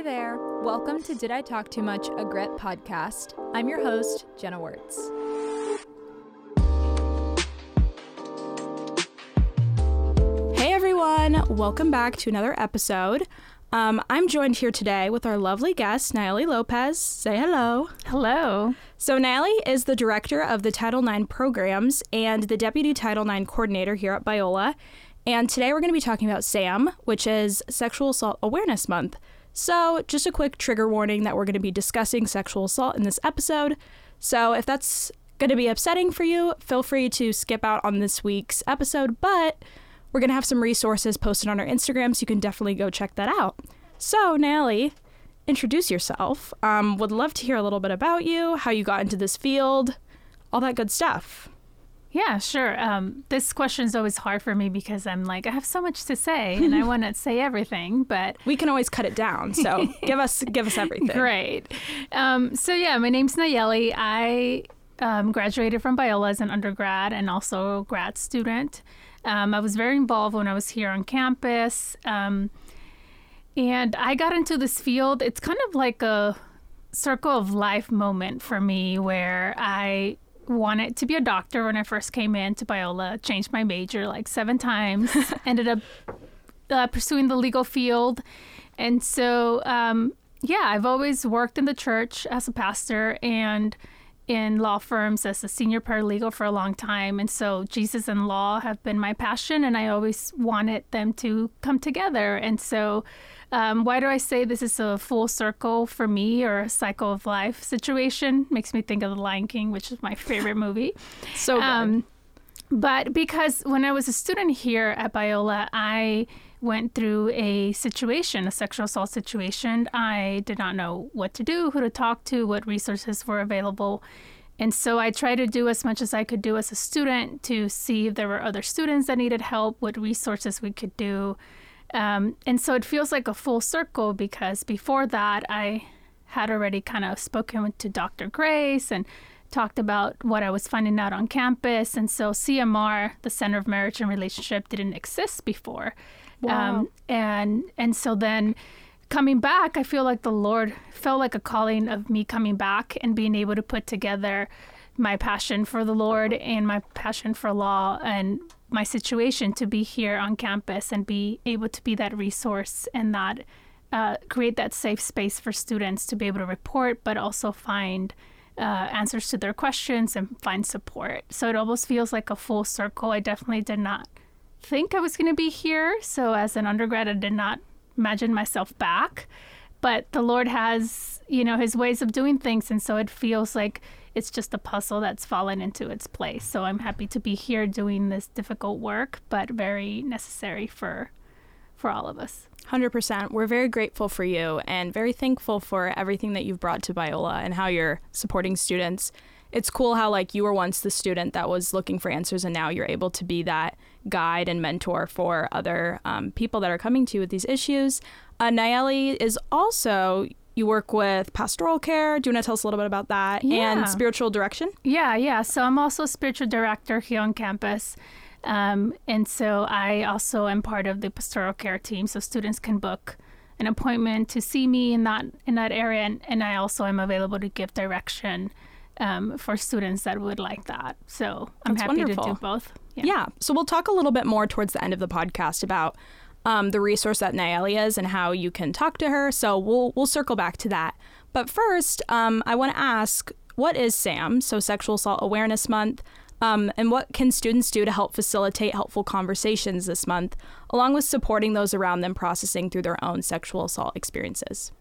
Hi there. Welcome to Did I Talk Too Much, a Grit podcast. I'm your host, Jenna Wertz. Hey everyone, welcome back to another episode. Um, I'm joined here today with our lovely guest, Nallely Lopez. Say hello. Hello. So, Nallely is the director of the Title IX programs and the deputy Title IX coordinator here at Biola. And today we're going to be talking about SAAM, which is Sexual Assault Awareness Month. So, just a quick trigger warning that we're going to be discussing sexual assault in this episode. So, if that's going to be upsetting for you, feel free to skip out on this week's episode, but we're going to have some resources posted on our Instagram, so you can definitely go check that out. So, Nally, introduce yourself. Um, would love to hear a little bit about you, how you got into this field, all that good stuff. Yeah, sure. Um, this question is always hard for me because I'm like, I have so much to say and I want to say everything, but we can always cut it down. So give us give us everything. Great. Um, so yeah, my name's Nallely. I um, graduated from Biola as an undergrad and also grad student. Um, I was very involved when I was here on campus, um, and I got into this field. It's kind of like a circle of life moment for me where I wanted to be a doctor when I first came in to Biola, changed my major like seven times, ended up uh, pursuing the legal field. And so, um, yeah, I've always worked in the church as a pastor and in law firms as a senior paralegal for a long time. And so, Jesus and law have been my passion, and I always wanted them to come together. And so, um, why do I say this is a full circle for me or a cycle of life situation? Makes me think of The Lion King, which is my favorite movie. so good. Um, but because when I was a student here at Biola, I went through a situation, a sexual assault situation. I did not know what to do, who to talk to, what resources were available. And so I tried to do as much as I could do as a student to see if there were other students that needed help, what resources we could do. Um, and so it feels like a full circle because before that, I had already kind of spoken to Dr. Grace and talked about what I was finding out on campus. And so CMR, the Center of Marriage and Relationship, didn't exist before. Wow. Um, and and so then coming back, I feel like the Lord felt like a calling of me coming back and being able to put together my passion for the Lord and my passion for law and my situation to be here on campus and be able to be that resource and that uh, create that safe space for students to be able to report, but also find uh, answers to their questions and find support. So it almost feels like a full circle. I definitely did not think I was going to be here. So as an undergrad, I did not imagine myself back. But the Lord has, you know, his ways of doing things. And so it feels like it's just a puzzle that's fallen into its place. So I'm happy to be here doing this difficult work, but very necessary for for all of us. 100%. We're very grateful for you and very thankful for everything that you've brought to Biola and how you're supporting students. It's cool how like you were once the student that was looking for answers and now you're able to be that guide and mentor for other um, people that are coming to you with these issues. Uh, Nallely is also you work with pastoral care. Do you want to tell us a little bit about that yeah. and spiritual direction? Yeah, yeah. So I'm also a spiritual director here on campus. Um, and so I also am part of the pastoral care team. So students can book an appointment to see me in that in that area, and, and I also am available to give direction um, for students that would like that. So I'm That's happy wonderful. to do both. Yeah. yeah. So we'll talk a little bit more towards the end of the podcast about um, the resource that Nallely is and how you can talk to her. So we'll we'll circle back to that. But first, um, I want to ask, what is SAAM? So Sexual Assault Awareness Month. Um, and what can students do to help facilitate helpful conversations this month, along with supporting those around them processing through their own sexual assault experiences?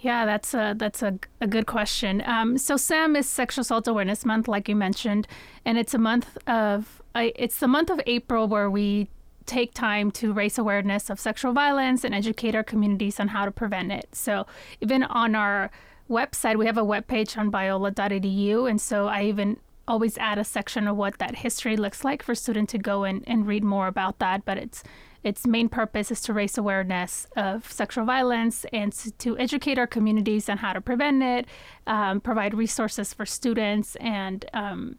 Yeah, that's a that's a, a good question. Um, so SAAM is Sexual Assault Awareness Month, like you mentioned, and it's a month of it's the month of April where we take time to raise awareness of sexual violence and educate our communities on how to prevent it. So even on our website, we have a webpage on biola.edu, and so I even always add a section of what that history looks like for students to go in and read more about that. But it's its main purpose is to raise awareness of sexual violence and to educate our communities on how to prevent it, um, provide resources for students, and um,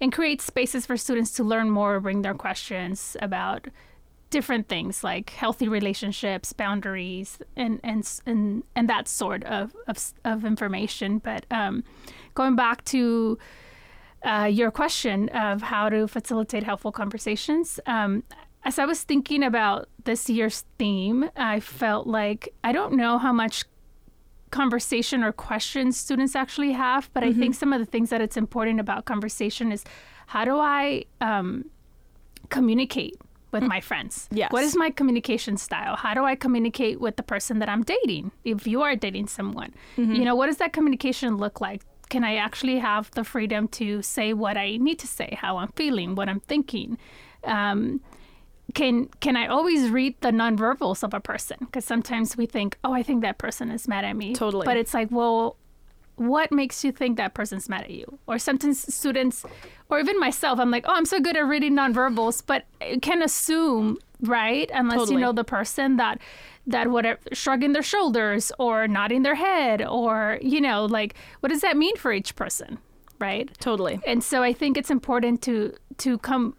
and create spaces for students to learn more, bring their questions about different things like healthy relationships, boundaries, and and and and that sort of of, of information. But um, going back to uh, your question of how to facilitate helpful conversations. Um, as I was thinking about this year's theme, I felt like I don't know how much conversation or questions students actually have, but mm-hmm. I think some of the things that it's important about conversation is how do I um, communicate with mm. my friends? Yes. What is my communication style? How do I communicate with the person that I'm dating? If you are dating someone, mm-hmm. you know, what does that communication look like? Can I actually have the freedom to say what I need to say, how I'm feeling, what I'm thinking? Um, can can I always read the nonverbals of a person? Because sometimes we think, oh, I think that person is mad at me. Totally. But it's like, well, what makes you think that person's mad at you? Or sometimes students, or even myself, I'm like, oh, I'm so good at reading nonverbals, but can assume, right? Unless totally. you know the person that that whatever shrugging their shoulders or nodding their head or you know like what does that mean for each person right totally and so i think it's important to to come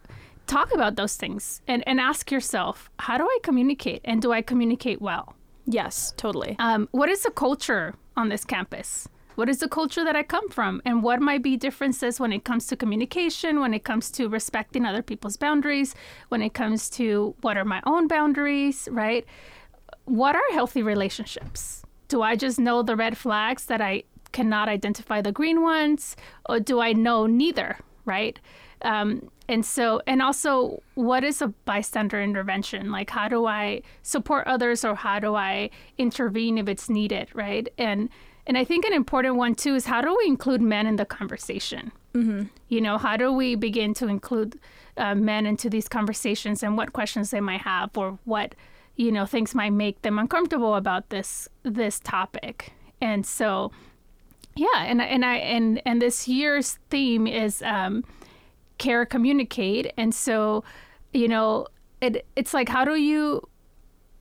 talk about those things and, and ask yourself how do i communicate and do i communicate well yes totally um, what is the culture on this campus what is the culture that I come from? And what might be differences when it comes to communication, when it comes to respecting other people's boundaries, when it comes to what are my own boundaries, right? What are healthy relationships? Do I just know the red flags that I cannot identify the green ones? Or do I know neither, right? Um, and so, and also, what is a bystander intervention? Like, how do I support others or how do I intervene if it's needed, right? And and I think an important one too is how do we include men in the conversation? Mm-hmm. You know, how do we begin to include uh, men into these conversations and what questions they might have or what you know things might make them uncomfortable about this this topic? And so, yeah, and and I and and this year's theme is um, care, communicate, and so you know it it's like how do you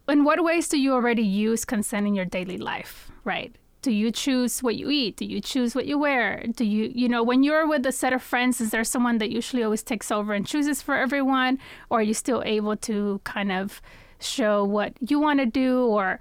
in what ways do you already use consent in your daily life right do you choose what you eat? Do you choose what you wear? Do you you know when you're with a set of friends is there someone that usually always takes over and chooses for everyone? Or are you still able to kind of show what you want to do or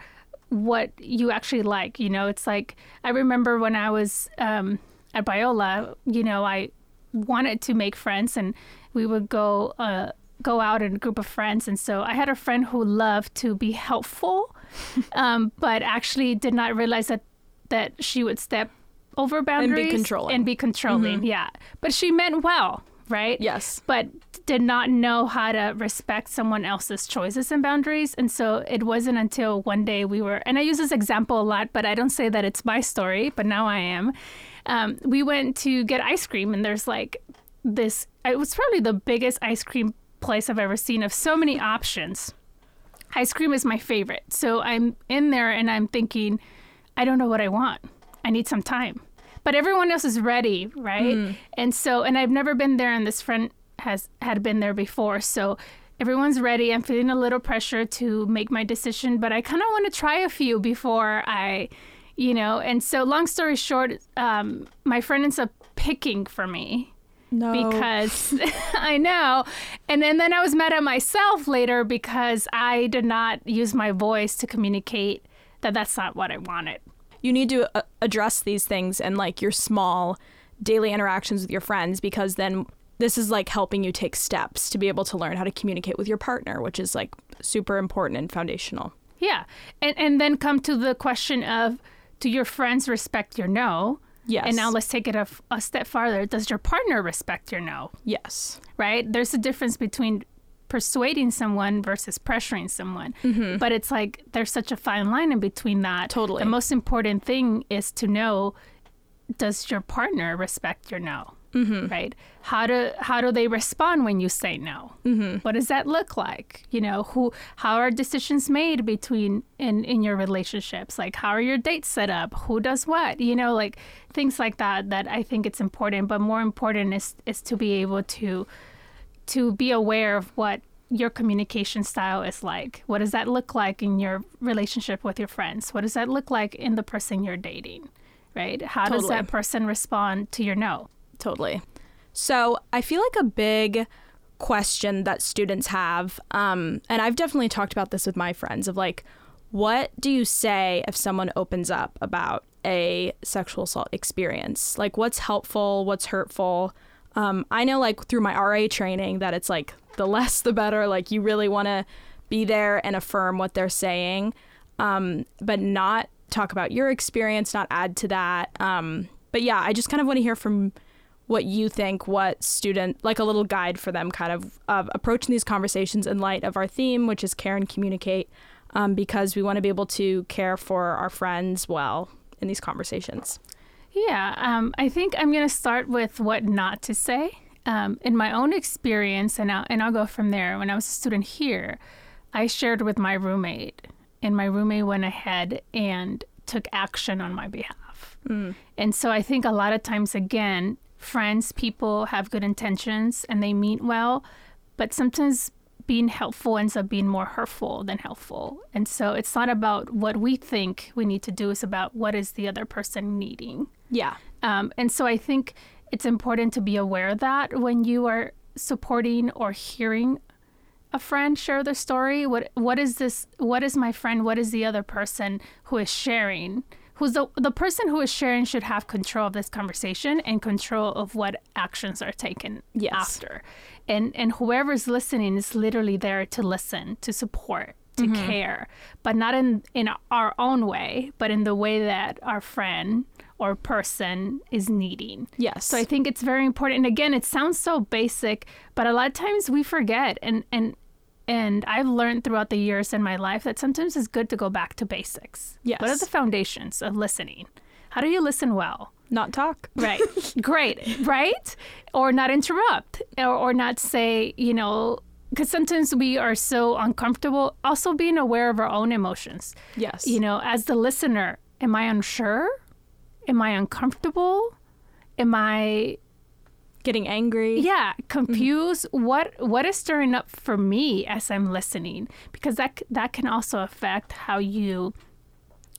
what you actually like? You know it's like i remember when i was um, at biola you know i wanted to make friends and we would go uh, go out in a group of friends. And so i had a friend who loved to be helpful um, but actually did not realize that that she would step over boundaries and be controlling. And be controlling, mm-hmm. yeah. But she meant well, right? Yes. But did not know how to respect someone else's choices and boundaries. And so it wasn't until one day we were, and I use this example a lot, but I don't say that it's my story, but now I am. Um, we went to get ice cream, and there's like this, it was probably the biggest ice cream place I've ever seen of so many options. Ice cream is my favorite. So I'm in there and I'm thinking, I don't know what I want. I need some time. But everyone else is ready, right? Mm. And so, and I've never been there, and this friend has had been there before. So everyone's ready. I'm feeling a little pressure to make my decision, but I kind of want to try a few before I, you know. And so, long story short, um, my friend ends up picking for me. No. Because I know. And then, then I was mad at myself later because I did not use my voice to communicate that that's not what I wanted. You need to uh, address these things and like your small daily interactions with your friends because then this is like helping you take steps to be able to learn how to communicate with your partner, which is like super important and foundational. Yeah. And and then come to the question of do your friends respect your no? Yes. And now let's take it a, a step farther. Does your partner respect your no? Yes. Right? There's a difference between persuading someone versus pressuring someone. Mm-hmm. But it's like there's such a fine line in between that. Totally. The most important thing is to know does your partner respect your no? Mm-hmm. Right? How do how do they respond when you say no? Mm-hmm. What does that look like? You know, who how are decisions made between in in your relationships? Like how are your dates set up? Who does what? You know, like things like that. That I think it's important. But more important is is to be able to to be aware of what your communication style is like. What does that look like in your relationship with your friends? What does that look like in the person you're dating? Right? How totally. does that person respond to your no? Totally. So, I feel like a big question that students have. Um, and I've definitely talked about this with my friends of like, what do you say if someone opens up about a sexual assault experience? Like, what's helpful? What's hurtful? Um, I know, like, through my RA training, that it's like the less the better. Like, you really want to be there and affirm what they're saying, um, but not talk about your experience, not add to that. Um, but yeah, I just kind of want to hear from what you think, what student, like a little guide for them, kind of of approaching these conversations in light of our theme, which is care and communicate, um, because we want to be able to care for our friends well in these conversations. Yeah, um, I think I'm going to start with what not to say. Um, in my own experience, and I'll, and I'll go from there. When I was a student here, I shared with my roommate, and my roommate went ahead and took action on my behalf. Mm. And so I think a lot of times, again, friends, people have good intentions and they mean well, but sometimes being helpful ends up being more hurtful than helpful. And so it's not about what we think we need to do, it's about what is the other person needing. Yeah. Um, and so I think it's important to be aware of that when you are supporting or hearing a friend share their story. What what is this what is my friend? What is the other person who is sharing? Who's the the person who is sharing should have control of this conversation and control of what actions are taken yes. after. And and whoever's listening is literally there to listen to support to mm-hmm. care but not in in our own way but in the way that our friend or person is needing. Yes. So I think it's very important. And again, it sounds so basic, but a lot of times we forget and and and I've learned throughout the years in my life that sometimes it's good to go back to basics. Yes. What are the foundations of listening? How do you listen well? Not talk. Right. Great. Right? Or not interrupt or, or not say, you know, because sometimes we are so uncomfortable. Also, being aware of our own emotions. Yes. You know, as the listener, am I unsure? am I uncomfortable? Am I getting angry? Yeah, confused. Mm-hmm. What what is stirring up for me as I'm listening? Because that that can also affect how you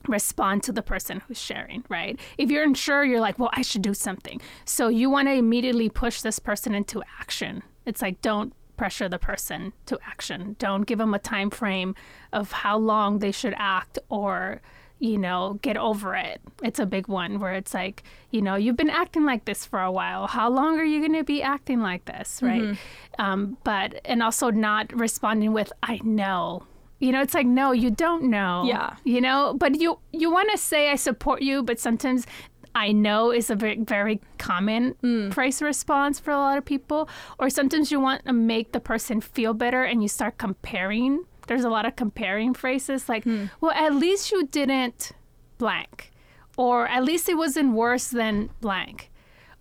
respond to the person who's sharing, right? If you're unsure, you're like, "Well, I should do something." So you want to immediately push this person into action. It's like don't pressure the person to action. Don't give them a time frame of how long they should act or you know, get over it. It's a big one where it's like, you know, you've been acting like this for a while. How long are you going to be acting like this, right? Mm-hmm. Um, but and also not responding with "I know." You know, it's like no, you don't know. Yeah. You know, but you you want to say I support you, but sometimes I know is a very, very common mm. phrase response for a lot of people. Or sometimes you want to make the person feel better and you start comparing there's a lot of comparing phrases like, hmm. well, at least you didn't blank, or at least it wasn't worse than blank.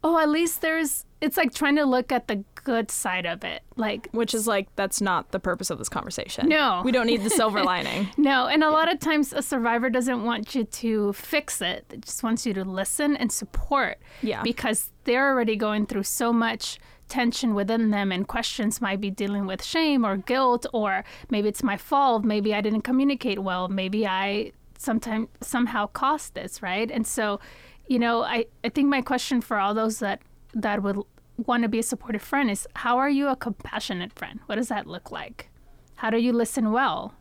Oh, at least there's, it's like trying to look at the good side of it. Like, which is like, that's not the purpose of this conversation. No. We don't need the silver lining. no. And a lot of times a survivor doesn't want you to fix it, it just wants you to listen and support. Yeah. Because they're already going through so much tension within them and questions might be dealing with shame or guilt or maybe it's my fault maybe i didn't communicate well maybe i sometime somehow caused this right and so you know i, I think my question for all those that that would want to be a supportive friend is how are you a compassionate friend what does that look like how do you listen well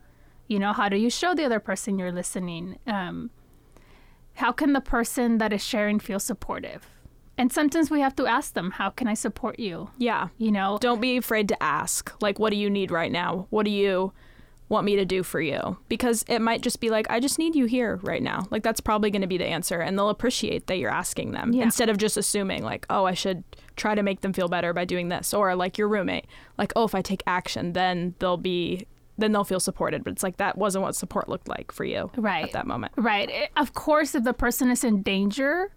you know how do you show the other person you're listening um, how can the person that is sharing feel supportive and sometimes we have to ask them, how can I support you? Yeah. You know, don't be afraid to ask. Like, what do you need right now? What do you want me to do for you? Because it might just be like, I just need you here right now. Like, that's probably going to be the answer. And they'll appreciate that you're asking them yeah. instead of just assuming, like, oh, I should try to make them feel better by doing this. Or like your roommate, like, oh, if I take action, then they'll be then they'll feel supported. But it's like that wasn't what support looked like for you right. at that moment. Right. Of course, if the person is in danger,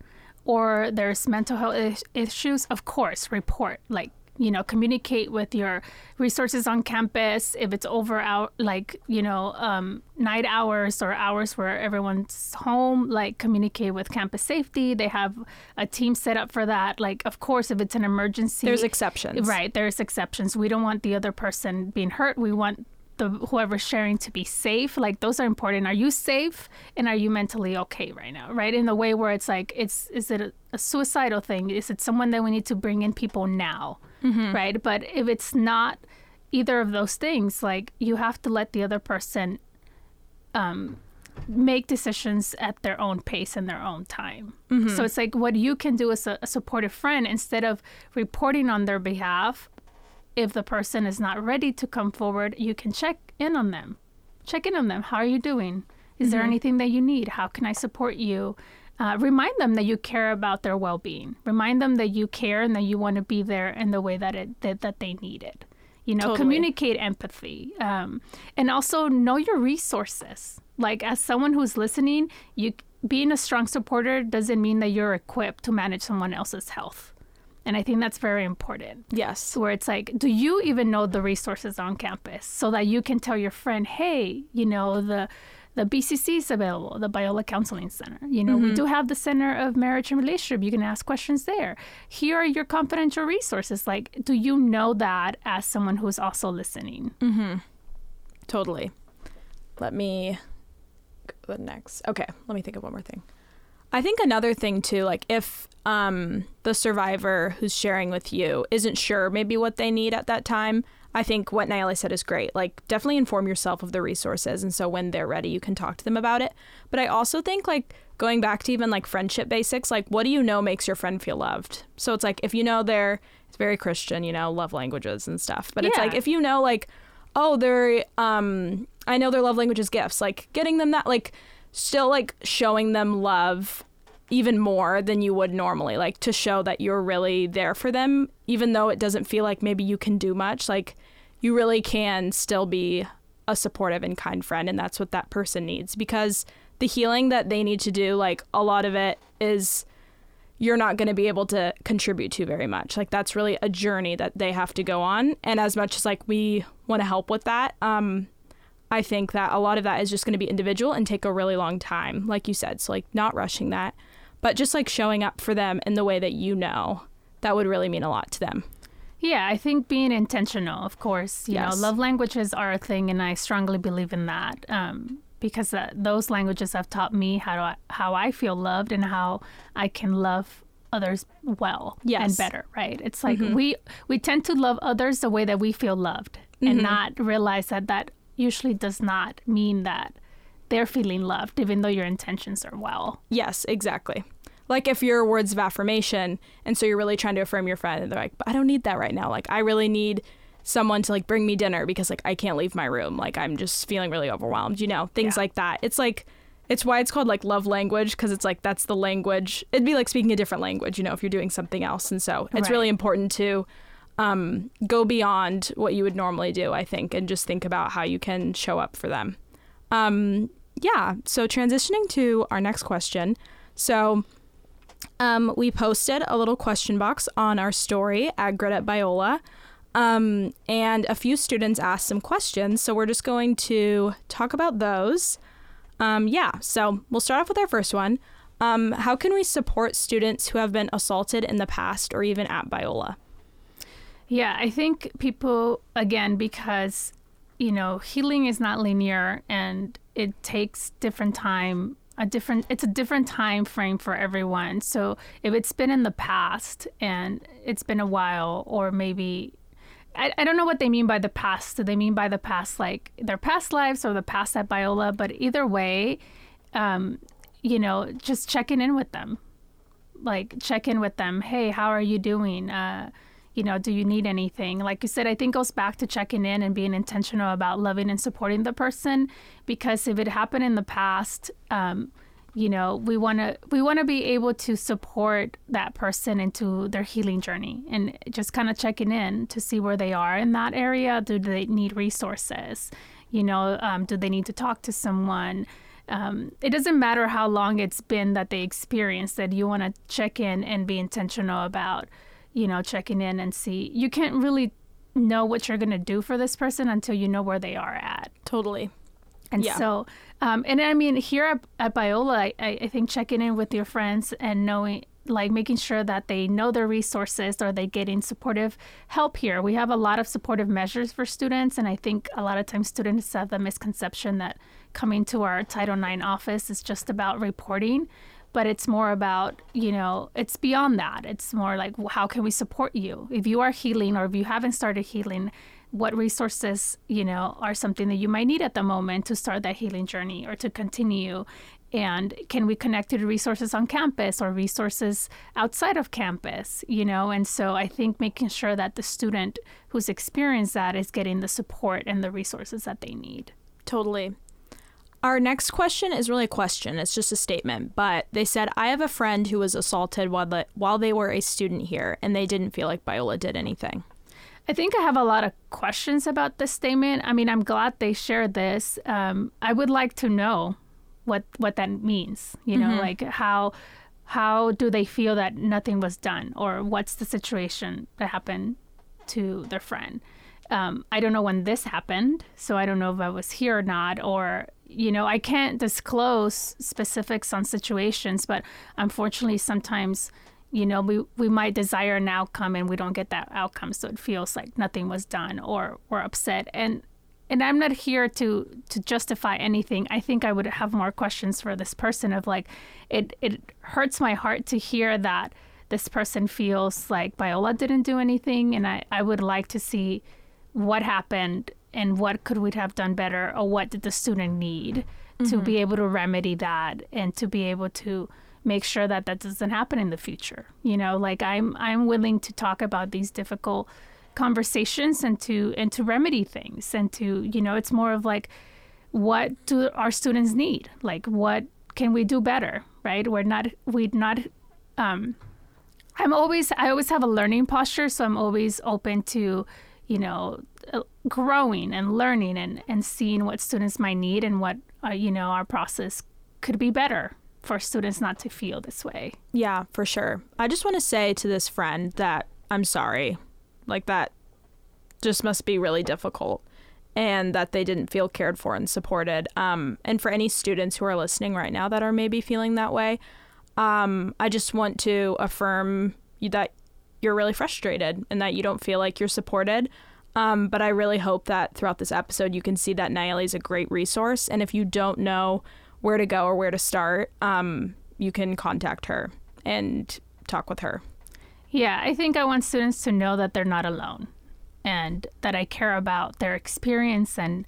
or there's mental health issues, of course, report. Like, you know, communicate with your resources on campus. If it's over out, like, you know, um, night hours or hours where everyone's home, like, communicate with campus safety. They have a team set up for that. Like, of course, if it's an emergency, there's exceptions. Right. There's exceptions. We don't want the other person being hurt. We want the whoever's sharing to be safe like those are important are you safe and are you mentally okay right now right in the way where it's like it's is it a, a suicidal thing is it someone that we need to bring in people now Mm-hmm. right? But if it's not either of those things, like you have to let the other person um, make decisions at their own pace and their own time. Mm-hmm. So it's like what you can do as a, a supportive friend instead of reporting on their behalf. If the person is not ready to come forward, you can check in on them. Check in on them. How are you doing? Is there mm-hmm. anything that you need? How can I support you? Uh, remind them that you care about their well-being. Remind them that you care and that you want to be there in the way that it that, that they need it. You know, Totally. communicate empathy, um, and also know your resources. Like as someone who's listening, you being a strong supporter doesn't mean that you're equipped to manage someone else's health, and I think that's very important Yes. where it's like, do you even know the resources on campus so that you can tell your friend, hey, you know, the the BCC is available, the Biola Counseling Center. You know, we do have the Center of Marriage and Relationship. You can ask questions there. Here are your confidential resources. Like, do you know that as someone who's also listening? Totally. Let me go to the next. Okay, let me think of one more thing. I think another thing too, like if um, the survivor who's sharing with you isn't sure maybe what they need at that time, I think what Nallely said is great. Like definitely inform yourself of the resources, and so when they're ready, you can talk to them about it. But I also think like going back to even like friendship basics, like what do you know makes your friend feel loved? So it's like if you know they're it's very Christian, you know, love languages and stuff. But it's like if you know like oh they're um i know their love language is gifts like getting them that like still like showing them love even more than you would normally like to show that you're really there for them even though it doesn't feel like maybe you can do much like you really can still be a supportive and kind friend and that's what that person needs because the healing that they need to do like a lot of it is you're not going to be able to contribute to very much. Like that's really a journey that they have to go on. And as much as like we want to help with that, um, I think that a lot of that is just going to be individual and take a really long time, like you said. So like not rushing that, but just like showing up for them in the way that you know, that would really mean a lot to them. Yeah, I think being intentional, of course. You Yes. know, love languages are a thing, and I strongly believe in that um, because that, those languages have taught me how to how I feel loved and how I can love others well and better. Right? It's like we we tend to love others the way that we feel loved, and not realize that that usually does not mean that they're feeling loved, even though your intentions are well. Yes, exactly. Like if your words of affirmation, and so you're really trying to affirm your friend, and they're like, but I don't need that right now. Like I really need someone to like bring me dinner because like I can't leave my room. Like I'm just feeling really overwhelmed, you know, things Yeah. like that. It's like it's why it's called like love language because it's like that's the language. It'd be like speaking a different language, you know, if you're doing something else. And so it's Right. really important to um, go beyond what you would normally do, I think, and just think about how you can show up for them. Um, yeah. So transitioning to our next question. So um, we posted a little question box on our story at Grit at Biola. Um, and a few students asked some questions. So we're just going to talk about those. Um, yeah. So we'll start off with our first one. Um, how can we support students who have been assaulted in the past or even at Biola? Yeah, I think people again because you know healing is not linear and it takes different time a different it's a different time frame for everyone. So if it's been in the past and it's been a while or maybe I, I don't know what they mean by the past. Do they mean by the past like their past lives or the past at Biola? But either way, um, you know, just checking in with them like check in with them. Hey, how are you doing? Uh, you know, do you need anything? Like you said, I think goes back to checking in and being intentional about loving and supporting the person. Because if it happened in the past, um, you know, we want to we want to be able to support that person into their healing journey and just kind of checking in to see where they are in that area. Do they need resources? You know, um, do they need to talk to someone? um, it doesn't matter how long it's been that they experienced it. You want to check in and be intentional about, you know, checking in and see. You can't really know what you're going to do for this person until you know where they are at. Totally. And Yeah. so, um, and I mean, here at, at Biola, I, I think checking in with your friends and knowing, like making sure that they know their resources, are they getting supportive help here? We have a lot of supportive measures for students, and I think a lot of times students have the misconception that coming to our Title IX office is just about reporting. But it's more about you know it's beyond that. It's more like how can we support you? If you are healing or if you haven't started healing what resources you know are something that you might need at the moment to start that healing journey or to continue? And can we connect to the resources on campus or resources outside of campus you know? And so i think making sure that the student who's experienced that is getting the support and the resources that they need. Totally our next question is really a question. It's just a statement, but they said, I have a friend who was assaulted while, the, while they were a student here, and they didn't feel like Biola did anything. I think I have a lot of questions about this statement. I mean, I'm glad they shared this. Um, I would like to know what what that means. You know, mm-hmm. like how how do they feel that nothing was done, or what's the situation that happened to their friend? Um, I don't know when this happened, so I don't know if I was here or not, or you know, I can't disclose specifics on situations, but unfortunately, sometimes, you know, we, we might desire an outcome and we don't get that outcome. So it feels like nothing was done or we're upset. And and I'm not here to to justify anything. I think I would have more questions for this person of like it it hurts my heart to hear that this person feels like Biola didn't do anything and I, I would like to see what happened and what could we have done better or what did the student need mm-hmm. to be able to remedy that and to be able to make sure that that doesn't happen in the future you know? Like i'm i'm willing to talk about these difficult conversations and to and to remedy things and to you know it's more of like what do our students need? Like what can we do better right? We're not we're not um i'm always i always have a learning posture so i'm always open to you know growing and learning and, and seeing what students might need and what uh, you know our process could be better for students not to feel this way. Yeah for sure. I just want to say to this friend that i'm sorry like that just must be really difficult and that they didn't feel cared for and supported. Um, and for any students who are listening right now that are maybe feeling that way um, i just want to affirm that you're really frustrated and that you don't feel like you're supported um, but I really hope that throughout this episode, you can see that Nallely is a great resource. And if you don't know where to go or where to start, um, you can contact her and talk with her. Yeah, I think I want students to know that they're not alone and that I care about their experience and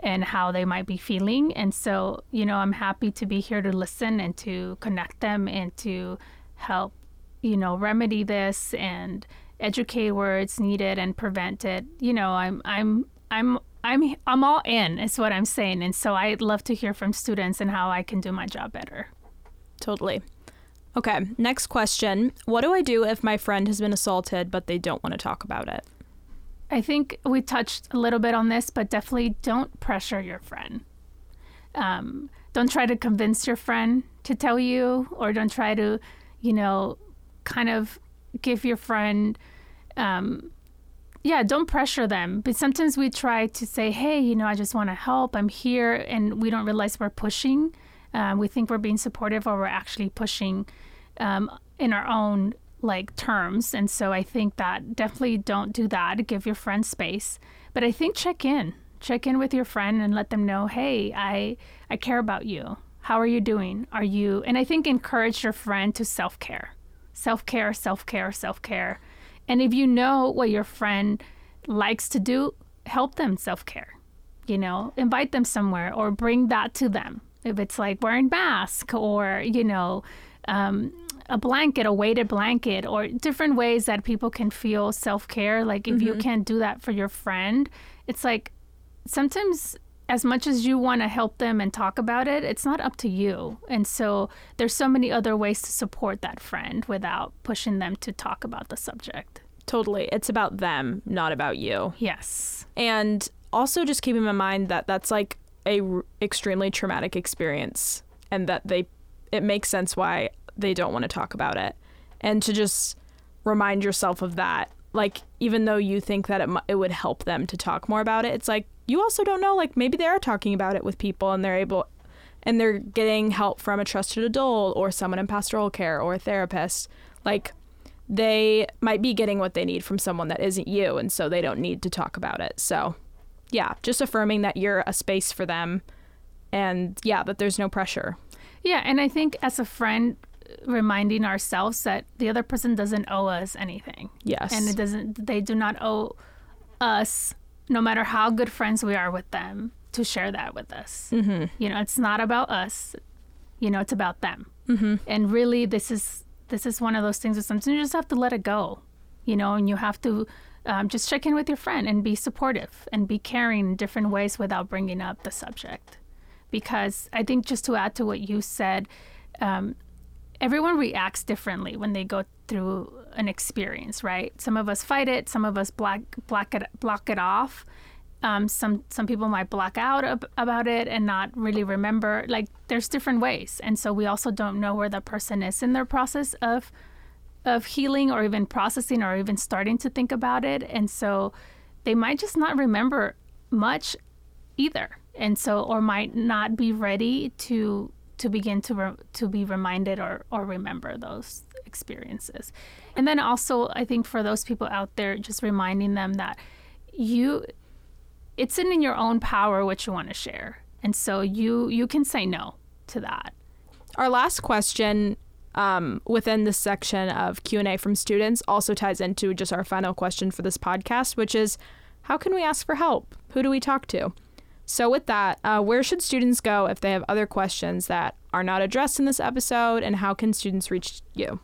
and how they might be feeling. And so, you know, I'm happy to be here to listen and to connect them and to help, you know, remedy this and educate where it's needed and prevent it. You know, I'm I'm I'm I'm I'm all in is what I'm saying. And so I'd love to hear from students and how I can do my job better. Totally. Okay, next question. What do I do if my friend has been assaulted but they don't want to talk about it? I think we touched a little bit on this, but definitely don't pressure your friend. Um, don't try to convince your friend to tell you, or don't try to, you know, kind of give your friend um, yeah, don't pressure them. But sometimes we try to say, hey, you know, I just want to help. I'm here. And we don't realize we're pushing. Um, we think we're being supportive or we're actually pushing um, in our own like terms. And so I think that definitely don't do that. Give your friend space. But I think check in. Check in with your friend and let them know, hey, I I care about you. How are you doing? Are you and I think encourage your friend to self care self care, self care, self care. And if you know what your friend likes to do, help them self care. You know, invite them somewhere or bring that to them. If it's like wearing mask or, you know, um, a blanket, a weighted blanket, or different ways that people can feel self care. Like if mm-hmm. you can't do that for your friend, it's like sometimes as much as you want to help them and talk about it, it's not up to you. And so there's so many other ways to support that friend without pushing them to talk about the subject. Totally. It's about them, not about you. Yes. And also just keeping in mind that that's like a r- extremely traumatic experience and that they it makes sense why they don't want to talk about it. And to just remind yourself of that like even though you think that it, it would help them to talk more about it it's like you also don't know like maybe they are talking about it with people and they're able and they're getting help from a trusted adult or someone in pastoral care or a therapist like they might be getting what they need from someone that isn't you and so they don't need to talk about it so yeah just affirming that you're a space for them and yeah that there's no pressure Yeah, and I think as a friend, reminding ourselves that the other person doesn't owe us anything. Yes. And it doesn't they do not owe us no matter how good friends we are with them to share that with us. Mm-hmm. You know, it's not about us. You know, it's about them. Mm-hmm. And really this is this is one of those things that sometimes you just have to let it go. You know, and you have to um, just check in with your friend and be supportive and be caring in different ways without bringing up the subject. Because I think just to add to what you said, um, everyone reacts differently when they go through an experience, right? Some of us fight it, some of us black black it block it off. Um, some some people might block out ab- about it and not really remember. Like there's different ways, and so we also don't know where the person is in their process of of healing or even processing or even starting to think about it, and so they might just not remember much either, and so or might not be ready to to begin to re- to be reminded or or remember those experiences. And then also I think for those people out there just reminding them that you it's in your own power what you want to share. And so you you can say no to that. Our last question um, within this section of Q&A from students also ties into just our final question for this podcast, which is how can we ask for help? Who do we talk to? So, with that, uh, where should students go if they have other questions that are not addressed in this episode, and how can students reach you?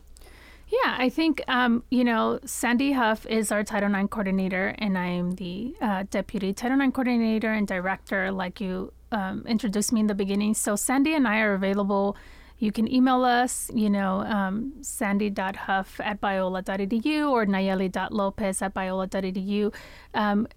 Yeah, I think, um, you know, Sandy Huff is our Title IX coordinator, and I am the uh, deputy Title IX coordinator and director, like you um, introduced me in the beginning. So, Sandy and I are available. You can email us, you know, um, sandy.huff at biola.edu or nallely.lopez at biola.edu. Um,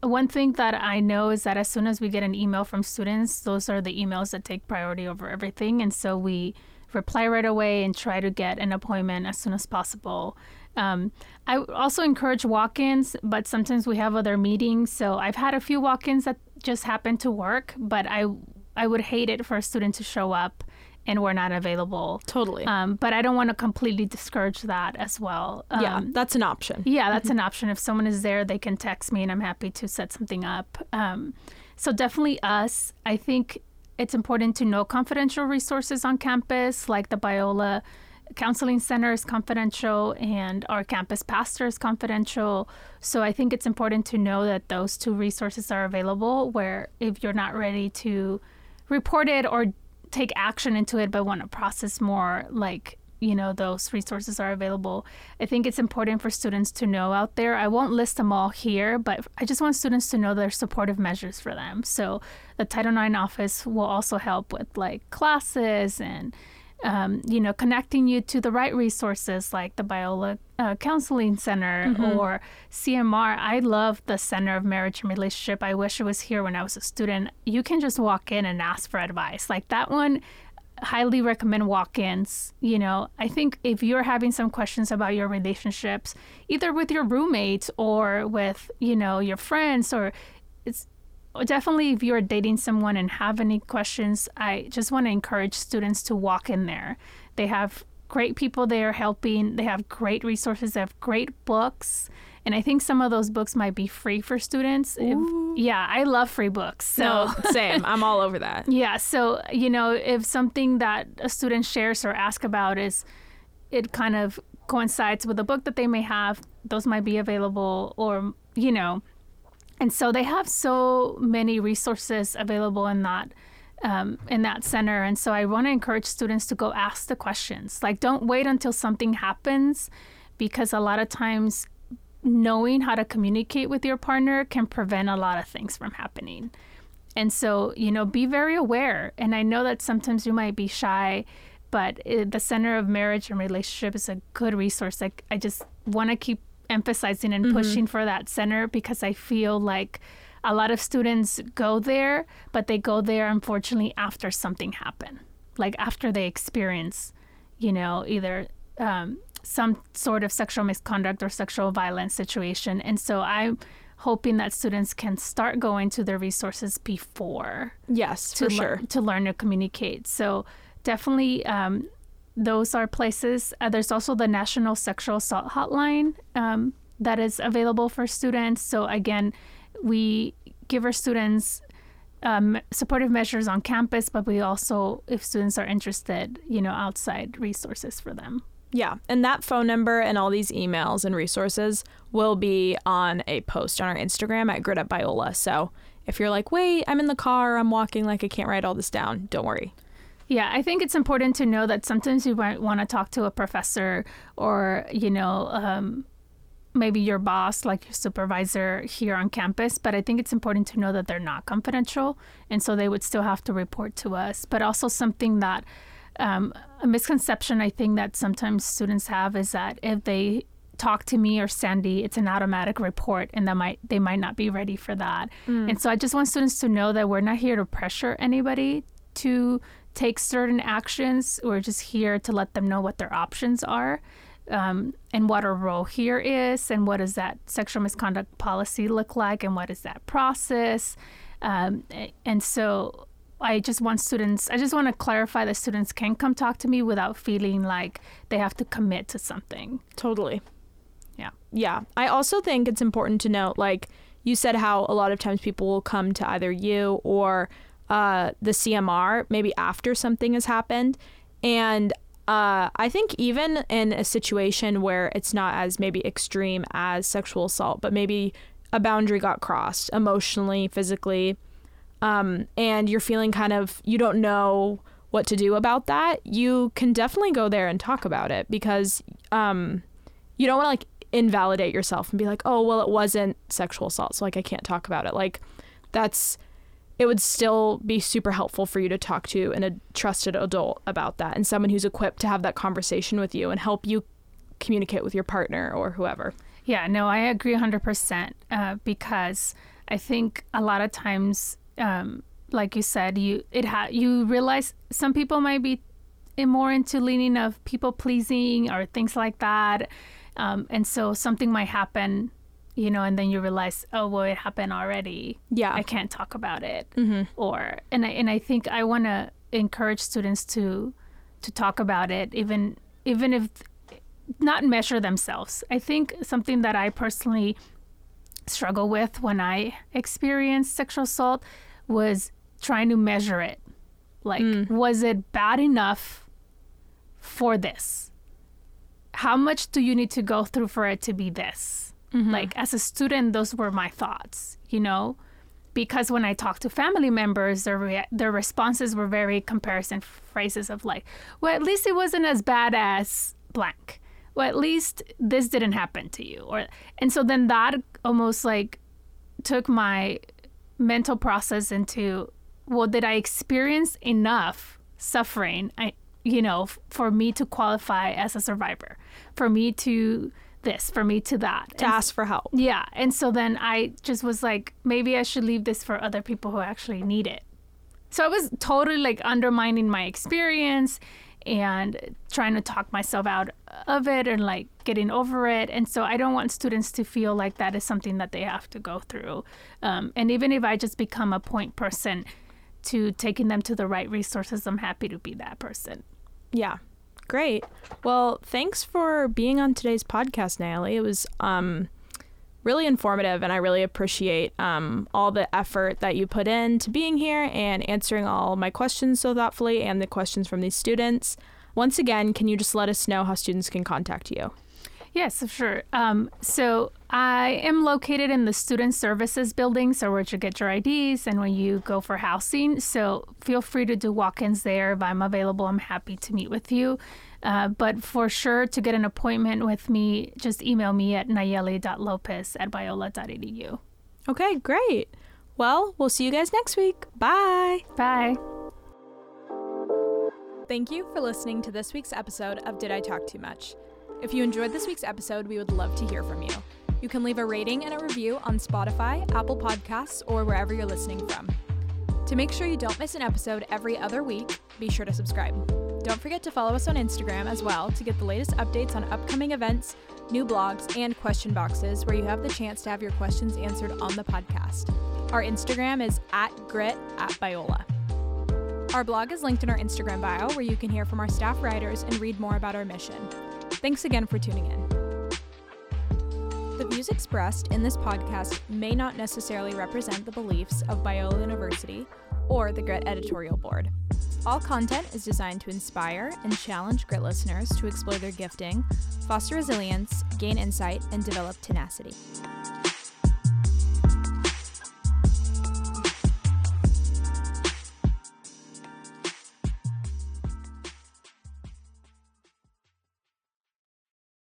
one thing that I know is that as soon as we get an email from students, those are the emails that take priority over everything. And so we reply right away and try to get an appointment as soon as possible. Um, I also encourage walk ins, but sometimes we have other meetings. So I've had a few walk ins that just happen to work, but I, I would hate it for a student to show up and we're not available. Totally. Um, but I don't want to completely discourage that as well. Um, yeah, that's an option. Yeah, that's an option. If someone is there, they can text me and I'm happy to set something up. Um, so definitely us. I think it's important to know confidential resources on campus, like the Biola Counseling Center is confidential and our campus pastor is confidential. So I think it's important to know that those two resources are available where if you're not ready to report it or take action into it but want to process more like you know those resources are available. I think it's important for students to know out there. I won't list them all here but i just want students to know there's supportive measures for them. So the title ix office will also help with like classes and um, you know connecting you to the right resources like the biola uh, counseling center Mm-hmm. or cmr i love the center of marriage and relationship. I wish it was here when i was a student. You can just walk in and ask for advice. Like that one highly recommend walk-ins. You know i think if you're having some questions about your relationships either with your roommates or with you know your friends or it's definitely if you're dating someone and have any questions i just want to encourage students to walk in there. They have great people there helping. They have great resources. They have great books and i think some of those books might be free for students If- yeah i love free books so No, same. I'm all over that. yeah, so you know, if something that a student shares or asks about is it kind of coincides with a book that they may have, those might be available or you know. And so they have so many resources available in that um, in that center. And so I want to encourage students to go ask the questions. Like don't wait until something happens because a lot of times knowing how to communicate with your partner can prevent a lot of things from happening. And so, you know, be very aware. And I know that sometimes you might be shy, but it, the Center of Marriage and Relationship is a good resource. Like, I just want to keep emphasizing and pushing for that center because I feel like a lot of students go there, but they go there unfortunately after something happened, like after they experience, you know, either um, some sort of sexual misconduct or sexual violence situation. And so I'm hoping that students can start going to their resources before Yes, to for lear- sure. to learn to communicate. So definitely, um, those are places. Uh, there's also the National Sexual Assault Hotline um, that is available for students. So again, we give our students um, supportive measures on campus, but we also, if students are interested, you know, outside resources for them. Yeah, and that phone number and all these emails and resources will be on a post on our Instagram at Grit at Biola. So if you're like, wait, I'm in the car, I'm walking, like I can't write all this down, don't worry. Yeah, I think it's important to know that sometimes you might want to talk to a professor or, you know, um, maybe your boss, like your supervisor here on campus, but I think it's important to know that they're not confidential. And so they would still have to report to us. But also, something that um, a misconception I think that sometimes students have is that if they talk to me or Sandy, it's an automatic report, and that might they might not be ready for that. Mm. And so I just want students to know that we're not here to pressure anybody to take certain actions. We're just here to let them know what their options are. Um, and what our role here is, and what does that sexual misconduct policy look like, and what is that process. Um, and so I just want students, I just want to clarify that students can come talk to me without feeling like they have to commit to something. Totally. Yeah. Yeah. I also think it's important to note, like you said, how a lot of times people will come to either you or uh, the CMR maybe after something has happened. And uh, I think even in a situation where it's not as maybe extreme as sexual assault, but maybe a boundary got crossed emotionally, physically, um, and you're feeling kind of, you don't know what to do about that, you can definitely go there and talk about it because um, you don't want to like invalidate yourself and be like, oh, well, it wasn't sexual assault, so like I can't talk about it. Like, that's, it would still be super helpful for you to talk to and a trusted adult about that and someone who's equipped to have that conversation with you and help you communicate with your partner or whoever. Yeah, no, I agree 100% uh, because I think a lot of times um, like you said, you it ha- you realize some people might be more into leaning of people pleasing or things like that, um, and so something might happen, you know, and then you realize, oh well, it happened already. Yeah, I can't talk about it. Mm-hmm. Or and I, and I think I want to encourage students to to talk about it, even even if not measure themselves. I think something that I personally struggle with when I experience sexual assault was trying to measure it. Like, mm. was it bad enough for this? How much do you need to go through for it to be this? Mm-hmm. Like, as a student, those were my thoughts, you know? Because when I talked to family members, their, rea- their responses were very comparison phrases of, like, well, at least it wasn't as bad as blank. Well, at least this didn't happen to you. Or, and so then that almost like took my mental process into well did i experience enough suffering i you know f- for me to qualify as a survivor for me to this for me to that? To and, ask for help. Yeah and so then i just was like maybe i should leave this for other people who actually need it. So i was totally like undermining my experience and trying to talk myself out of it and like getting over it. And so I don't want students to feel like that is something that they have to go through. Um, and even if I just become a point person to taking them to the right resources, I'm happy to be that person. Yeah. Great. Well, thanks for being on today's podcast, Nallely. It was um, really informative, and I really appreciate um, all the effort that you put in to being here and answering all my questions so thoughtfully and the questions from these students. Once again, can you just let us know how students can contact you? Yes, sure. Um, so I am located in the Student Services building, so where you get your IDs and when you go for housing. So feel free to do walk ins there. If I'm available, I'm happy to meet with you. Uh, but for sure, to get an appointment with me, just email me at nallely.lopez at biola.edu. Okay, great. Well, we'll see you guys next week. Bye. Bye. Thank you for listening to this week's episode of Did I Talk Too Much? If you enjoyed this week's episode, we would love to hear from you. You can leave a rating and a review on Spotify, Apple Podcasts, or wherever you're listening from. To make sure you don't miss an episode every other week, be sure to subscribe. Don't forget to follow us on Instagram as well to get the latest updates on upcoming events, new blogs, and question boxes where you have the chance to have your questions answered on the podcast. Our Instagram is at grit at Biola. Our blog is linked in our Instagram bio where you can hear from our staff writers and read more about our mission. Thanks again for tuning in. The views expressed in this podcast may not necessarily represent the beliefs of Biola University or the Grit editorial board. All content is designed to inspire and challenge Grit listeners to explore their gifting, foster resilience, gain insight, and develop tenacity.